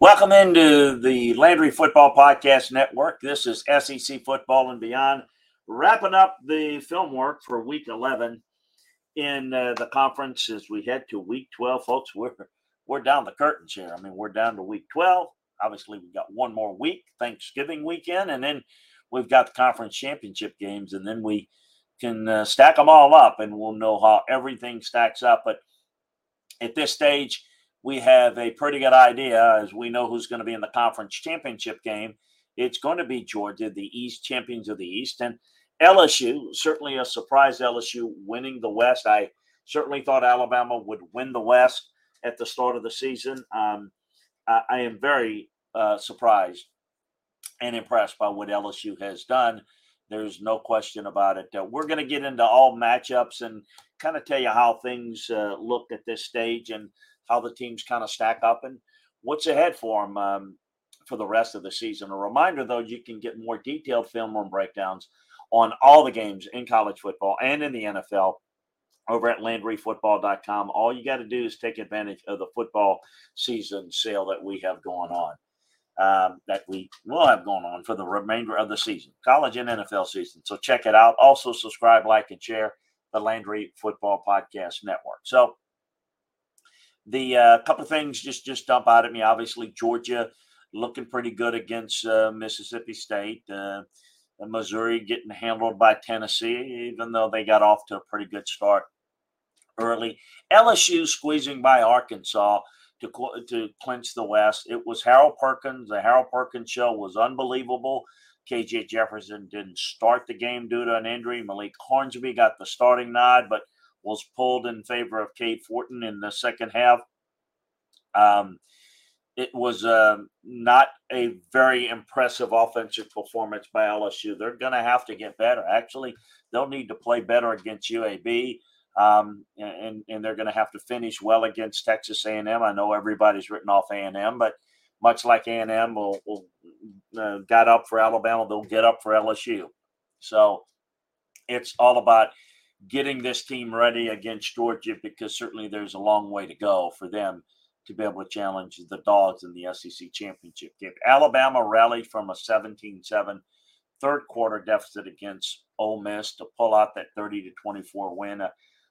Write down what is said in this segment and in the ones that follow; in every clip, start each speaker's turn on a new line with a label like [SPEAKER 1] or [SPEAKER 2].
[SPEAKER 1] Welcome into the Landry Football Podcast Network. This is SEC Football and Beyond, wrapping up the film work for Week 11 in uh, the conference as we head to Week 12, folks. We're we're down the curtains here. I mean, we're down to Week 12. Obviously, we've got one more week, Thanksgiving weekend, and then we've got the conference championship games, and then we can uh, stack them all up, and we'll know how everything stacks up. But at this stage we have a pretty good idea as we know who's going to be in the conference championship game. It's going to be Georgia, the East champions of the East, and LSU. Certainly a surprise. LSU winning the West. I certainly thought Alabama would win the West at the start of the season. Um, I, I, am very uh, surprised and impressed by what LSU has done. There's no question about it. Uh, we're going to get into all matchups and kind of tell you how things uh, look at this stage and how the teams kind of stack up and what's ahead for them um, for the rest of the season. A reminder, though, you can get more detailed film room breakdowns on all the games in college football and in the NFL over at LandryFootball.com. All you got to do is take advantage of the football season sale that we have going on. Um, that we will have going on for the remainder of the season, college and NFL season. So check it out. Also, subscribe, like, and share the Landry Football Podcast Network. So, the uh, couple of things just just dump out at me. Obviously, Georgia looking pretty good against uh, Mississippi State. Uh, Missouri getting handled by Tennessee, even though they got off to a pretty good start early. LSU squeezing by Arkansas to to clinch the West. It was Harold Perkins. The Harold Perkins show was unbelievable. KJ Jefferson didn't start the game due to an injury. Malik Hornsby got the starting nod, but was pulled in favor of Cade Fortin in the second half. Um, it was uh, not a very impressive offensive performance by LSU. They're going to have to get better. Actually, they'll need to play better against UAB, um, and and they're going to have to finish well against Texas A&M. I know everybody's written off A&M, but much like A&M will, will uh, got up for Alabama, they'll get up for LSU. So it's all about getting this team ready against Georgia because certainly there's a long way to go for them to be able to challenge the Dogs in the SEC championship game. Alabama rallied from a 17 7 third quarter deficit against Ole Miss to pull out that 30 to 24 win. Uh,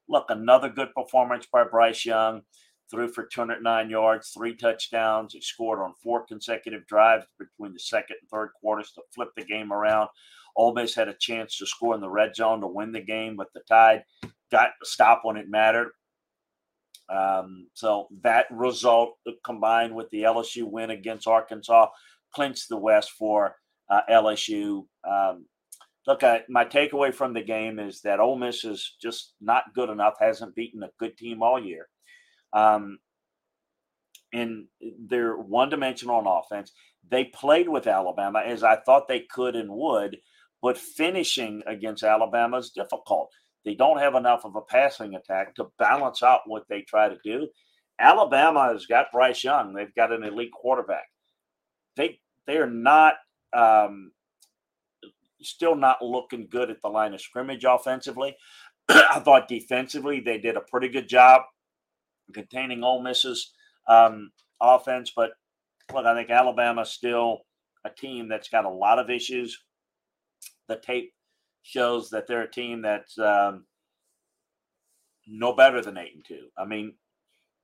[SPEAKER 1] look, another good performance by Bryce Young. Threw for 209 yards, three touchdowns. He scored on four consecutive drives between the second and third quarters to flip the game around. Ole Miss had a chance to score in the red zone to win the game, but the Tide got the stop when it mattered. Um, so that result combined with the LSU win against Arkansas clinched the West for uh, LSU. Um, look, I, my takeaway from the game is that Ole Miss is just not good enough. Hasn't beaten a good team all year. Um, and they're one dimensional on offense. They played with Alabama as I thought they could and would, but finishing against Alabama is difficult. They don't have enough of a passing attack to balance out what they try to do. Alabama has got Bryce Young. They've got an elite quarterback. They they are not um, still not looking good at the line of scrimmage offensively. I thought defensively they did a pretty good job containing Ole Miss's um, offense, but look, I think Alabama's still a team that's got a lot of issues the tape shows that they're a team that's um, no better than eight and two. I mean,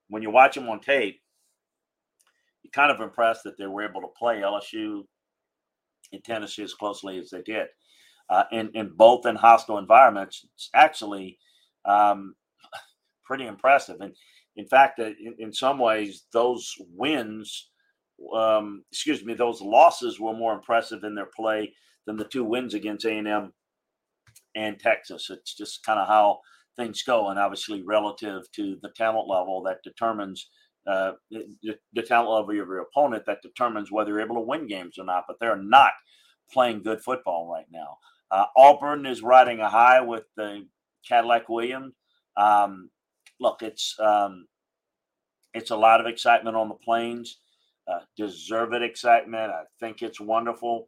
[SPEAKER 1] when you watch them on tape, you're kind of impressed that they were able to play LSU in Tennessee as closely as they did. Uh, in, in both in hostile environments, it's actually um, pretty impressive. And in fact, uh, in, in some ways, those wins, um, excuse me, those losses were more impressive in their play than the two wins against A&M and Texas. It's just kind of how things go, and obviously relative to the talent level that determines uh, the, the, talent level of your opponent that determines whether you're able to win games or not. But they're not playing good football right now. Uh, Auburn is riding a high with the Cadillac Williams. Um, look, it's um, it's a lot of excitement on the plains. Uh, deserved excitement. I think it's wonderful,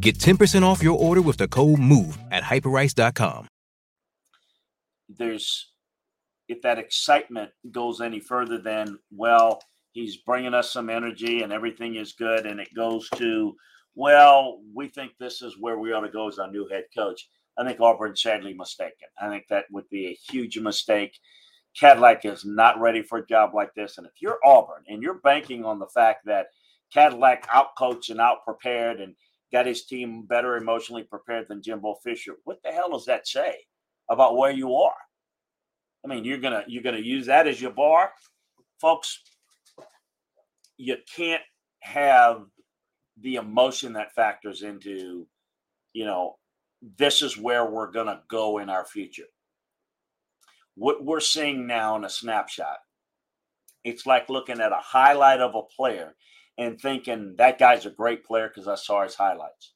[SPEAKER 2] Get 10% off your order with the code MOVE at hyperice.com.
[SPEAKER 1] There's if that excitement goes any further than well he's bringing us some energy and everything is good and it goes to well we think this is where we ought to go as our new head coach i think auburn's sadly mistaken. I think that would be a huge mistake. Cadillac is not ready for a job like this. And if you're auburn and you're banking on the fact that cadillac outcoached and outprepared and got his team better emotionally prepared than jimbo fisher what the hell does that say about where you are I mean, you're gonna you're gonna use that as your bar, folks. You can't have the emotion that factors into, you know, this is where we're gonna go in our future. What we're seeing now in a snapshot, it's like looking at a highlight of a player and thinking that guy's a great player because I saw his highlights.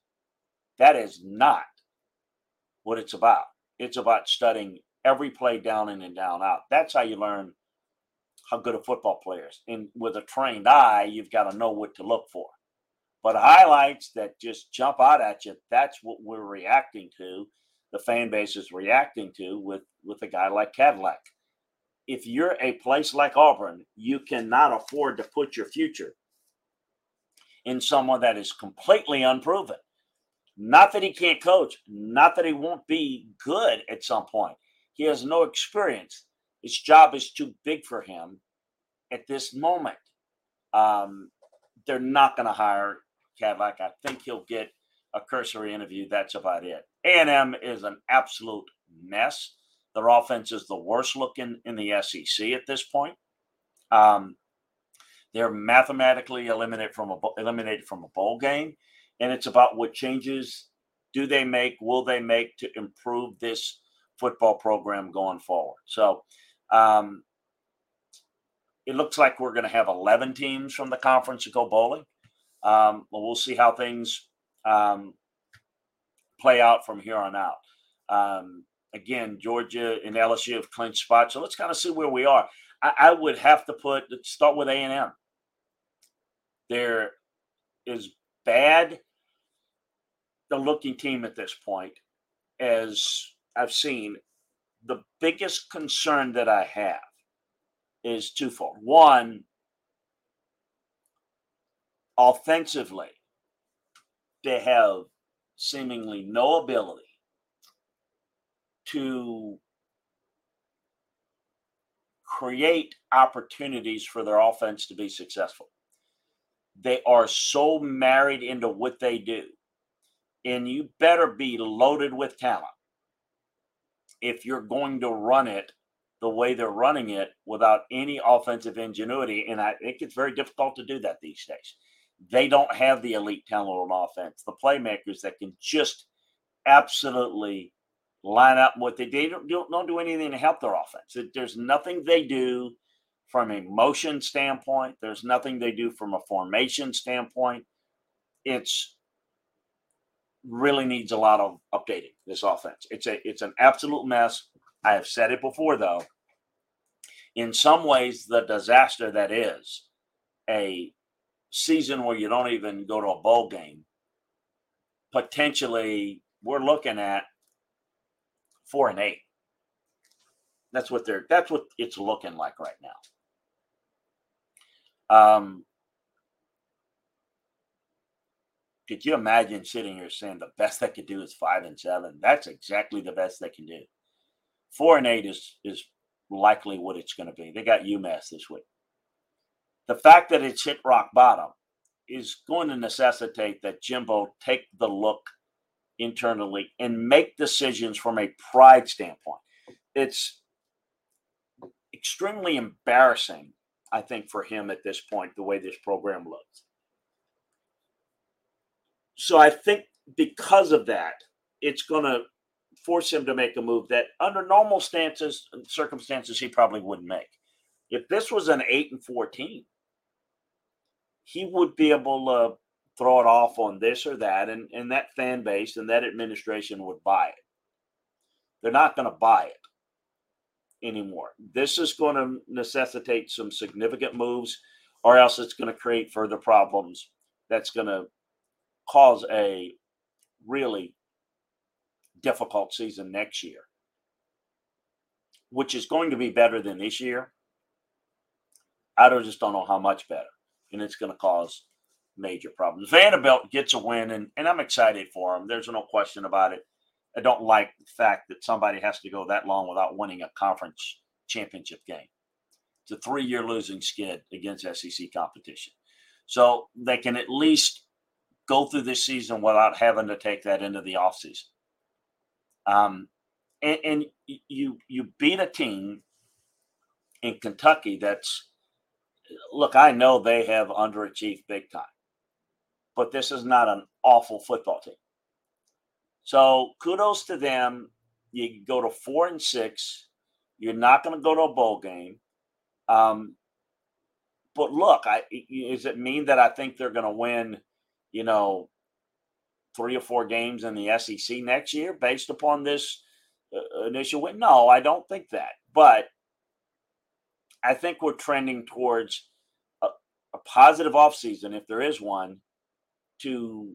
[SPEAKER 1] That is not what it's about. It's about studying every play down in and down out. That's how you learn how good a football player is. And with a trained eye, you've got to know what to look for. But highlights that just jump out at you, that's what we're reacting to. The fan base is reacting to with, with a guy like Cadillac. If you're a place like Auburn, you cannot afford to put your future in someone that is completely unproven. Not that he can't coach, not that he won't be good at some point. He has no experience. His job is too big for him at this moment. Um, they're not going to hire Cadillac. I think he'll get a cursory interview. That's about it. A&M is an absolute mess. Their offense is the worst looking in the SEC at this point. Um, they're mathematically eliminated from a eliminated from a bowl game, and it's about what changes do they make, will they make to improve this football program going forward. So um, it looks like we're going to have 11 teams from the conference to go bowling. Um, but we'll see how things um, play out from here on out. Um, again, Georgia and LSU have clinched spots, so let's kind of see where we are. I, I would have to put start with A and M. There is bad the looking team at this point as I've seen, the biggest concern that I have is twofold. One, offensively, they have seemingly no ability to create opportunities for their offense to be successful. They are so married into what they do. And you better be loaded with talent if you're going to run it the way they're running it without any offensive ingenuity. And I think it's very difficult to do that these days. They don't have the elite talent on offense, the playmakers that can just absolutely line up what they, they don't, don't do anything to help their offense. There's nothing they do from a motion standpoint. There's nothing they do from a formation standpoint. It's really needs a lot of updating this offense. It's a it's an absolute mess. I have said it before though. In some ways, the disaster that is a season where you don't even go to a bowl game, potentially we're looking at four and eight. That's what they're that's what it's looking like right now. Um could you imagine sitting here saying the best they could do is five and seven? That's exactly the best they can do. Four and eight is is likely what it's going to be. They got UMass this week. The fact that it's hit rock bottom is going to necessitate that Jimbo take the look internally and make decisions from a pride standpoint. It's extremely embarrassing, I think, for him at this point, the way this program looks. So I think because of that, it's going to force him to make a move that under normal stances circumstances he probably wouldn't make. If this was an 8 and 14, he would be able to throw it off on this or that, and, and that fan base and that administration would buy it. They're not going to buy it anymore. This is going to necessitate some significant moves, or else it's going to create further problems. That's going to cause a really difficult season next year, which is going to be better than this year. I don't, just don't know how much better. And it's going to cause major problems. Vanderbilt gets a win, and, and I'm excited for them. There's no question about it. I don't like the fact that somebody has to go that long without winning a conference championship game. It's a three year losing skid against SEC competition. So they can at least go through this season without having to take that into the offseason. Um, and, and you you beat a team in Kentucky that's look, I know they have underachieved big time but this is not an awful football team. So kudos to them. You go to four and six. You're not going to go to a bowl game. Um, but look, I does it mean that I think they're going to win, you know, three or four games in the SEC next year based upon this uh, initial win? No, I don't think that. But I think we're trending towards a, a positive offseason, if there is one, to.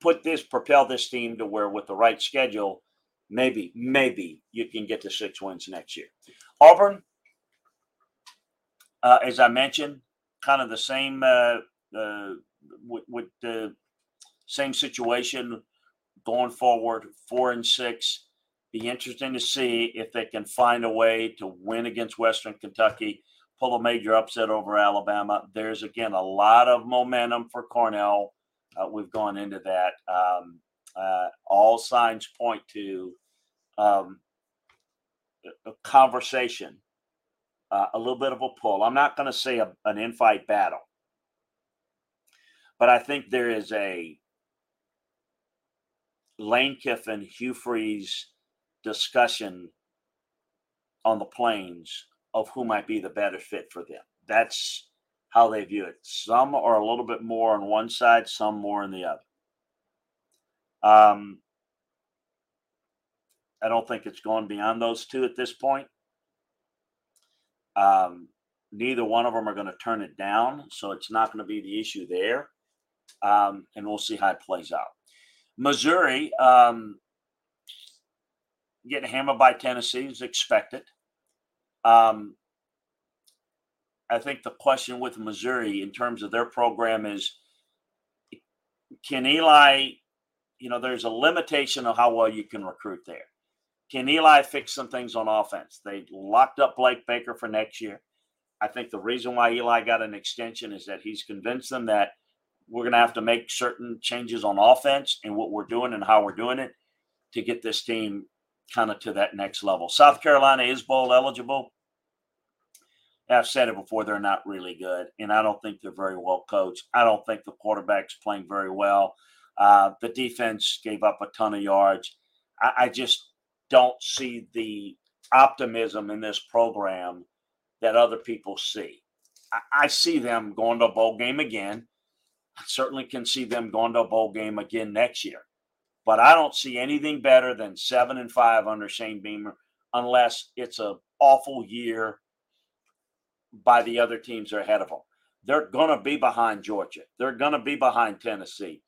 [SPEAKER 1] Put this, propel this team to where with the right schedule, maybe, maybe you can get to six wins next year. Auburn, uh, as I mentioned, kind of the same uh, uh, with, with the same situation going forward, four and six. Be interesting to see if they can find a way to win against Western Kentucky, pull a major upset over Alabama. There's again a lot of momentum for Carnell. Uh, we've gone into that. Um, uh, all signs point to um, a conversation, uh, a little bit of a pull. I'm not going to say a, an infight battle, but I think there is a Lane Kiffin, Hugh Freeze discussion on the plains of who might be the better fit for them. That's how they view it. Some are a little bit more on one side, some more on the other. Um, I don't think it's gone beyond those two at this point. Um, neither one of them are going to turn it down, so it's not going to be the issue there. Um, and we'll see how it plays out. Missouri um, getting hammered by Tennessee is expected. Um, I think the question with Missouri in terms of their program is can Eli, you know, there's a limitation of how well you can recruit there. Can Eli fix some things on offense? They locked up Blake Baker for next year. I think the reason why Eli got an extension is that he's convinced them that we're going to have to make certain changes on offense and what we're doing and how we're doing it to get this team kind of to that next level. South Carolina is bowl eligible. I've said it before, they're not really good. And I don't think they're very well coached. I don't think the quarterback's playing very well. Uh, the defense gave up a ton of yards. I, I just don't see the optimism in this program that other people see. I, I see them going to a bowl game again. I certainly can see them going to a bowl game again next year. But I don't see anything better than seven and five under Shane Beamer unless it's an awful year by the other teams are ahead of them. They're going to be behind Georgia. They're going to be behind Tennessee.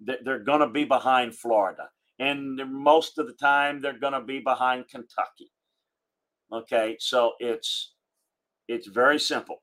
[SPEAKER 1] They're going to be behind Florida. And most of the time, they're going to be behind Kentucky. Okay, so it's it's very simple.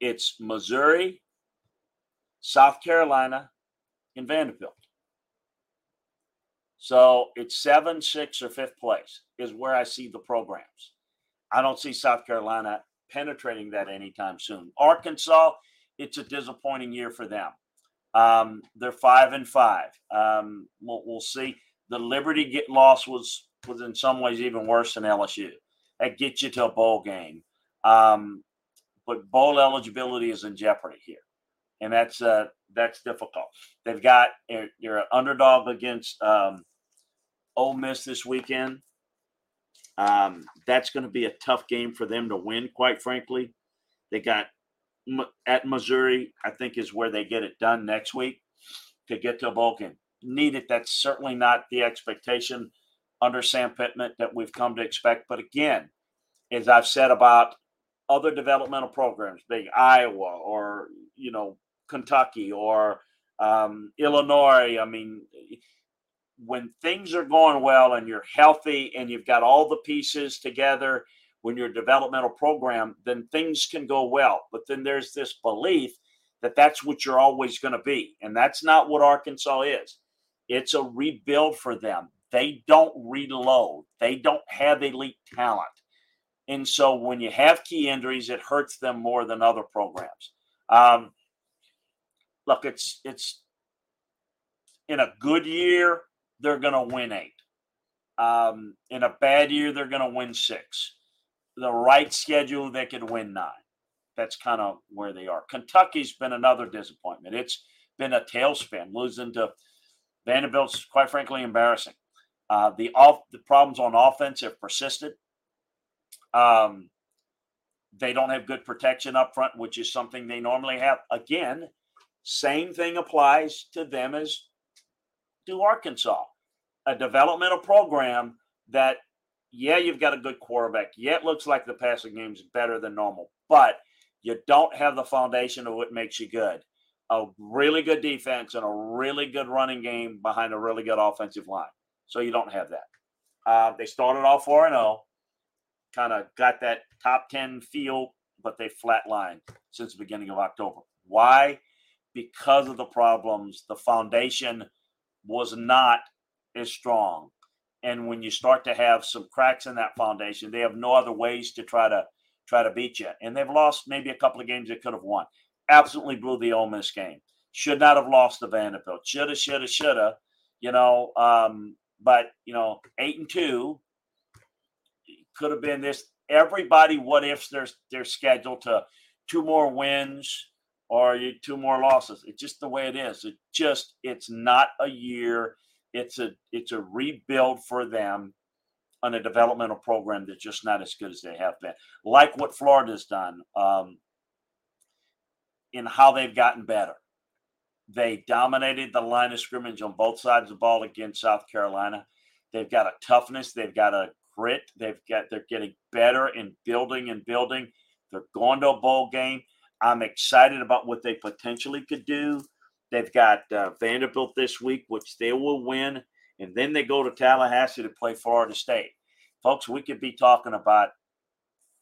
[SPEAKER 1] It's Missouri, South Carolina, and Vanderbilt. So it's seven, six, or fifth place is where I see the programs. I don't see South Carolina penetrating that anytime soon. Arkansas, it's a disappointing year for them. Um, they're five and five. Um, we'll, we'll, see. The Liberty get loss was was in some ways even worse than LSU. That gets you to a bowl game, um, but bowl eligibility is in jeopardy here, and that's uh, that's difficult. They've got you're an underdog against um, Ole Miss this weekend. Um, that's going to be a tough game for them to win, quite frankly. They got at Missouri, I think, is where they get it done next week to get to a bowl game. Need it. That's certainly not the expectation under Sam Pittman that we've come to expect. But again, as I've said about other developmental programs, being Iowa or you know Kentucky or um, Illinois, I mean, when things are going well and you're healthy and you've got all the pieces together when you're a developmental program, then things can go well. But then there's this belief that that's what you're always going to be. And that's not what Arkansas is. It's a rebuild for them. They don't reload, they don't have elite talent. And so when you have key injuries, it hurts them more than other programs. Um, look, it's it's in a good year, they're going to win eight. Um, in a bad year, they're going to win six the right schedule, they could win nine. That's kind of where they are. Kentucky's been another disappointment. It's been a tailspin, losing to Vanderbilt's quite frankly embarrassing. Uh, the off the problems on offense have persisted. Um, they don't have good protection up front, which is something they normally have. Again, same thing applies to them as to Arkansas, a developmental program that yeah, you've got a good quarterback. Yeah, it looks like the passing game is better than normal, but you don't have the foundation of what makes you good. A really good defense and a really good running game behind a really good offensive line. So you don't have that. Uh, they started off 4 0, kind of got that top 10 feel, but they flatlined since the beginning of October. Why? Because of the problems. The foundation was not as strong and when you start to have some cracks in that foundation, they have no other ways to try to try to beat you. And they've lost maybe a couple of games they could have won. Absolutely blew the Ole Miss game. Should not have lost the Vanderbilt. Shoulda, shoulda, shoulda. You know, um, but you know, eight and two could have been this. Everybody, what ifs their their schedule to two more wins or two more losses. It's just the way it is. It just it's not a year. It's a it's a rebuild for them on a developmental program that's just not as good as they have been. Like what Florida's done um, in how they've gotten better. They dominated the line of scrimmage on both sides of the ball against South Carolina. They've got a toughness. They've got a grit. They've got they're getting better in building and building. They're going to a bowl game. I'm excited about what they potentially could do. They've got uh, Vanderbilt this week, which they will win, and then they go to Tallahassee to play Florida State. Folks, we could be talking about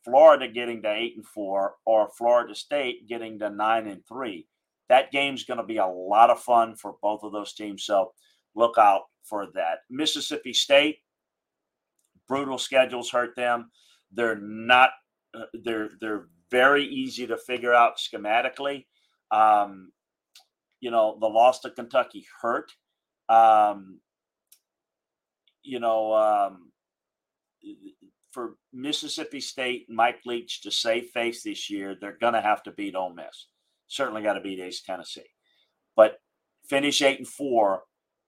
[SPEAKER 1] Florida getting to eight and four, or Florida State getting to nine and three. That game's going to be a lot of fun for both of those teams. So look out for that. Mississippi State, brutal schedules hurt them. They're not. Uh, they're they're very easy to figure out schematically. Um, you know, the loss to Kentucky hurt. Um, you know, um, for Mississippi State, Mike Leach to save face this year, they're going to have to beat Ole Miss. Certainly got to beat Ace Tennessee, but finish eight and four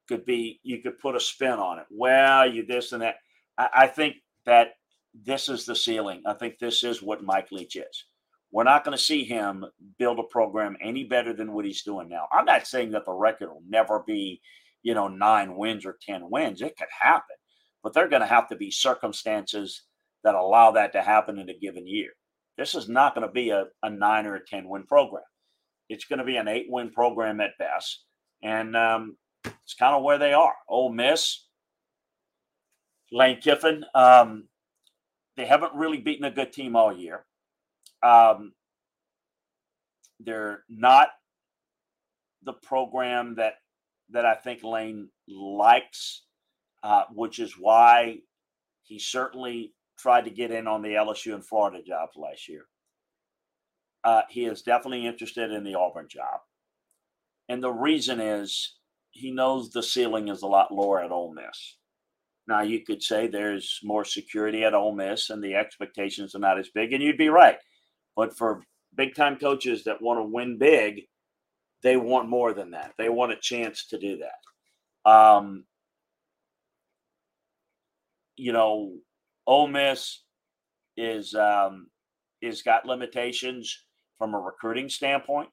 [SPEAKER 1] could be. You could put a spin on it. Well, you this and that. I, I think that this is the ceiling. I think this is what Mike Leach is. We're not going to see him build a program any better than what he's doing now. I'm not saying that the record will never be, you know, nine wins or 10 wins. It could happen, but they're going to have to be circumstances that allow that to happen in a given year. This is not going to be a, a nine or a 10 win program. It's going to be an eight win program at best. And um, it's kind of where they are. Ole Miss, Lane Kiffin, um, they haven't really beaten a good team all year. Um, they're not the program that that I think Lane likes, uh, which is why he certainly tried to get in on the LSU and Florida jobs last year. Uh, he is definitely interested in the Auburn job, and the reason is he knows the ceiling is a lot lower at Ole Miss. Now you could say there's more security at Ole Miss and the expectations are not as big, and you'd be right. But for big time coaches that want to win big, they want more than that. They want a chance to do that. Um, you know, Ole Miss is um, is got limitations from a recruiting standpoint.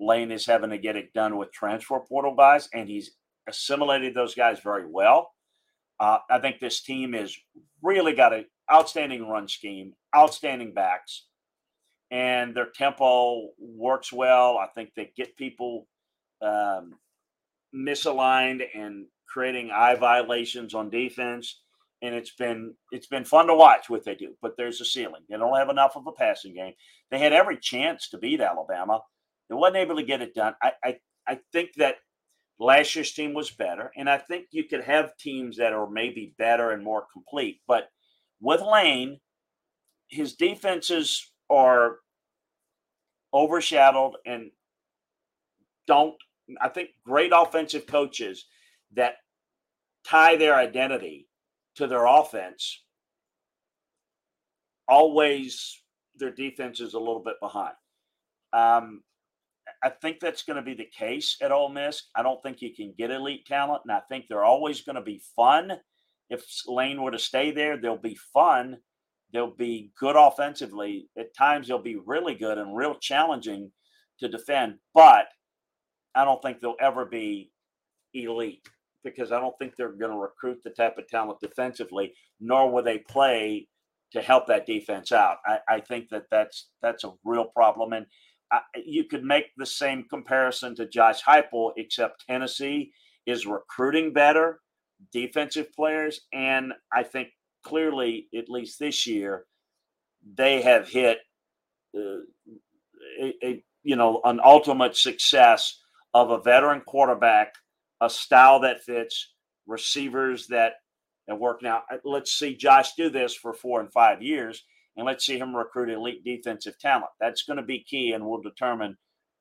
[SPEAKER 1] Lane is having to get it done with transfer portal guys, and he's assimilated those guys very well. Uh, I think this team has really got an outstanding run scheme, outstanding backs, and their tempo works well. I think they get people um, misaligned and creating eye violations on defense. And it's been it's been fun to watch what they do, but there's a ceiling. They don't have enough of a passing game. They had every chance to beat Alabama. They wasn't able to get it done. I I, I think that Last year's team was better, and I think you could have teams that are maybe better and more complete. But with Lane, his defenses are overshadowed and don't. I think great offensive coaches that tie their identity to their offense always their defense is a little bit behind. Um, I think that's going to be the case at Ole Miss. I don't think you can get elite talent, and I think they're always going to be fun. If Lane were to stay there, they'll be fun. They'll be good offensively. At times, they'll be really good and real challenging to defend. But I don't think they'll ever be elite because I don't think they're going to recruit the type of talent defensively, nor will they play to help that defense out. I, I think that that's that's a real problem. And you could make the same comparison to Josh Heupel, except Tennessee is recruiting better defensive players, and I think clearly, at least this year, they have hit uh, a, a, you know an ultimate success of a veteran quarterback, a style that fits, receivers that that work. Now, let's see Josh do this for four and five years and let's see him recruit elite defensive talent. That's going to be key and will determine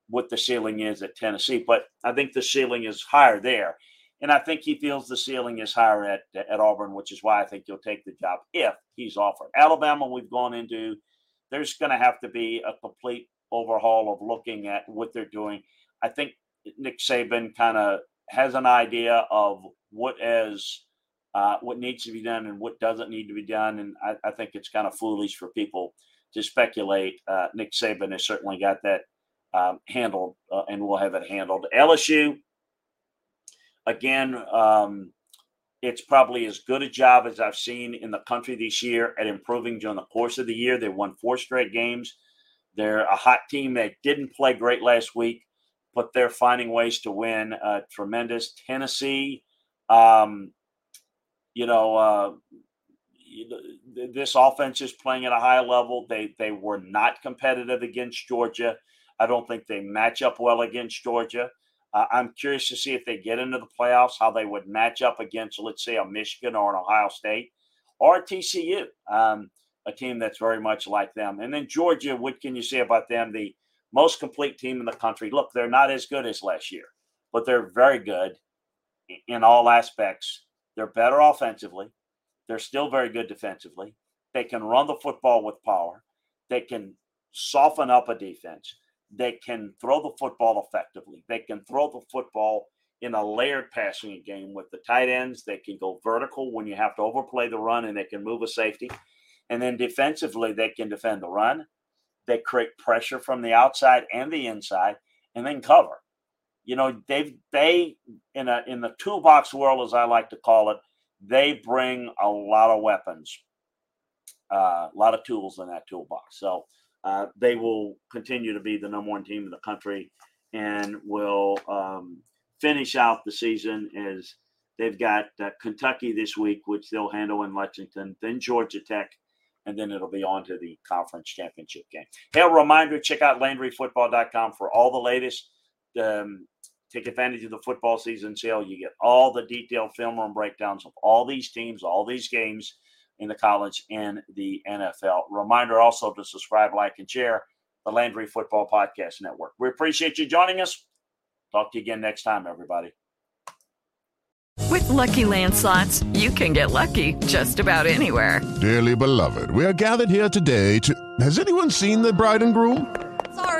[SPEAKER 1] what the ceiling is at Tennessee. But I think the ceiling is higher there. And I think he feels the ceiling is higher at at Auburn, which is why I think he'll take the job if he's offered. Alabama, we've gone into. There's going to have to be a complete overhaul of looking at what they're doing. I think Nick Saban kind of has an idea of what is uh, what needs to be done and what doesn't need to be done, and I, I think it's kind of foolish for people to speculate. Uh, Nick Saban has certainly got that um, handled, uh, and will have it handled. LSU, again, um, it's probably as good a job as I've seen in the country this year at improving during the course of the year. They won four straight games. They're a hot team that didn't play great last week, but they're finding ways to win. Uh, tremendous. Tennessee, um, you know, uh, this offense is playing at a high level. They they were not competitive against Georgia. I don't think they match up well against Georgia. Uh, I'm curious to see if they get into the playoffs, how they would match up against, let's say, a Michigan or an Ohio State or a TCU, um, a team that's very much like them. And then Georgia, what can you say about them? The most complete team in the country. Look, they're not as good as last year, but they're very good in all aspects. They're better offensively. They're still very good defensively. They can run the football with power. They can soften up a defense. They can throw the football effectively. They can throw the football in a layered passing game with the tight ends. They can go vertical when you have to overplay the run and they can move a safety. And then defensively, they can defend the run. They create pressure from the outside and the inside and then cover. You know, they they in a in the toolbox world, as I like to call it, they bring a lot of weapons, uh, a lot of tools in that toolbox. So uh, they will continue to be the number one team in the country and will um, finish out the season as they've got uh, Kentucky this week, which they'll handle in Lexington, then Georgia Tech, and then it'll be on to the conference championship game. Hey, a reminder check out LandryFootball.com for all the latest. Um, take advantage of the football season sale. You get all the detailed film room breakdowns of all these teams, all these games in the college and the NFL. Reminder also to subscribe, like, and share the Landry Football Podcast Network. We appreciate you joining us. Talk to you again next time, everybody.
[SPEAKER 3] With lucky landslots, you can get lucky just about anywhere.
[SPEAKER 4] Dearly beloved, we are gathered here today to. Has anyone seen the bride and groom?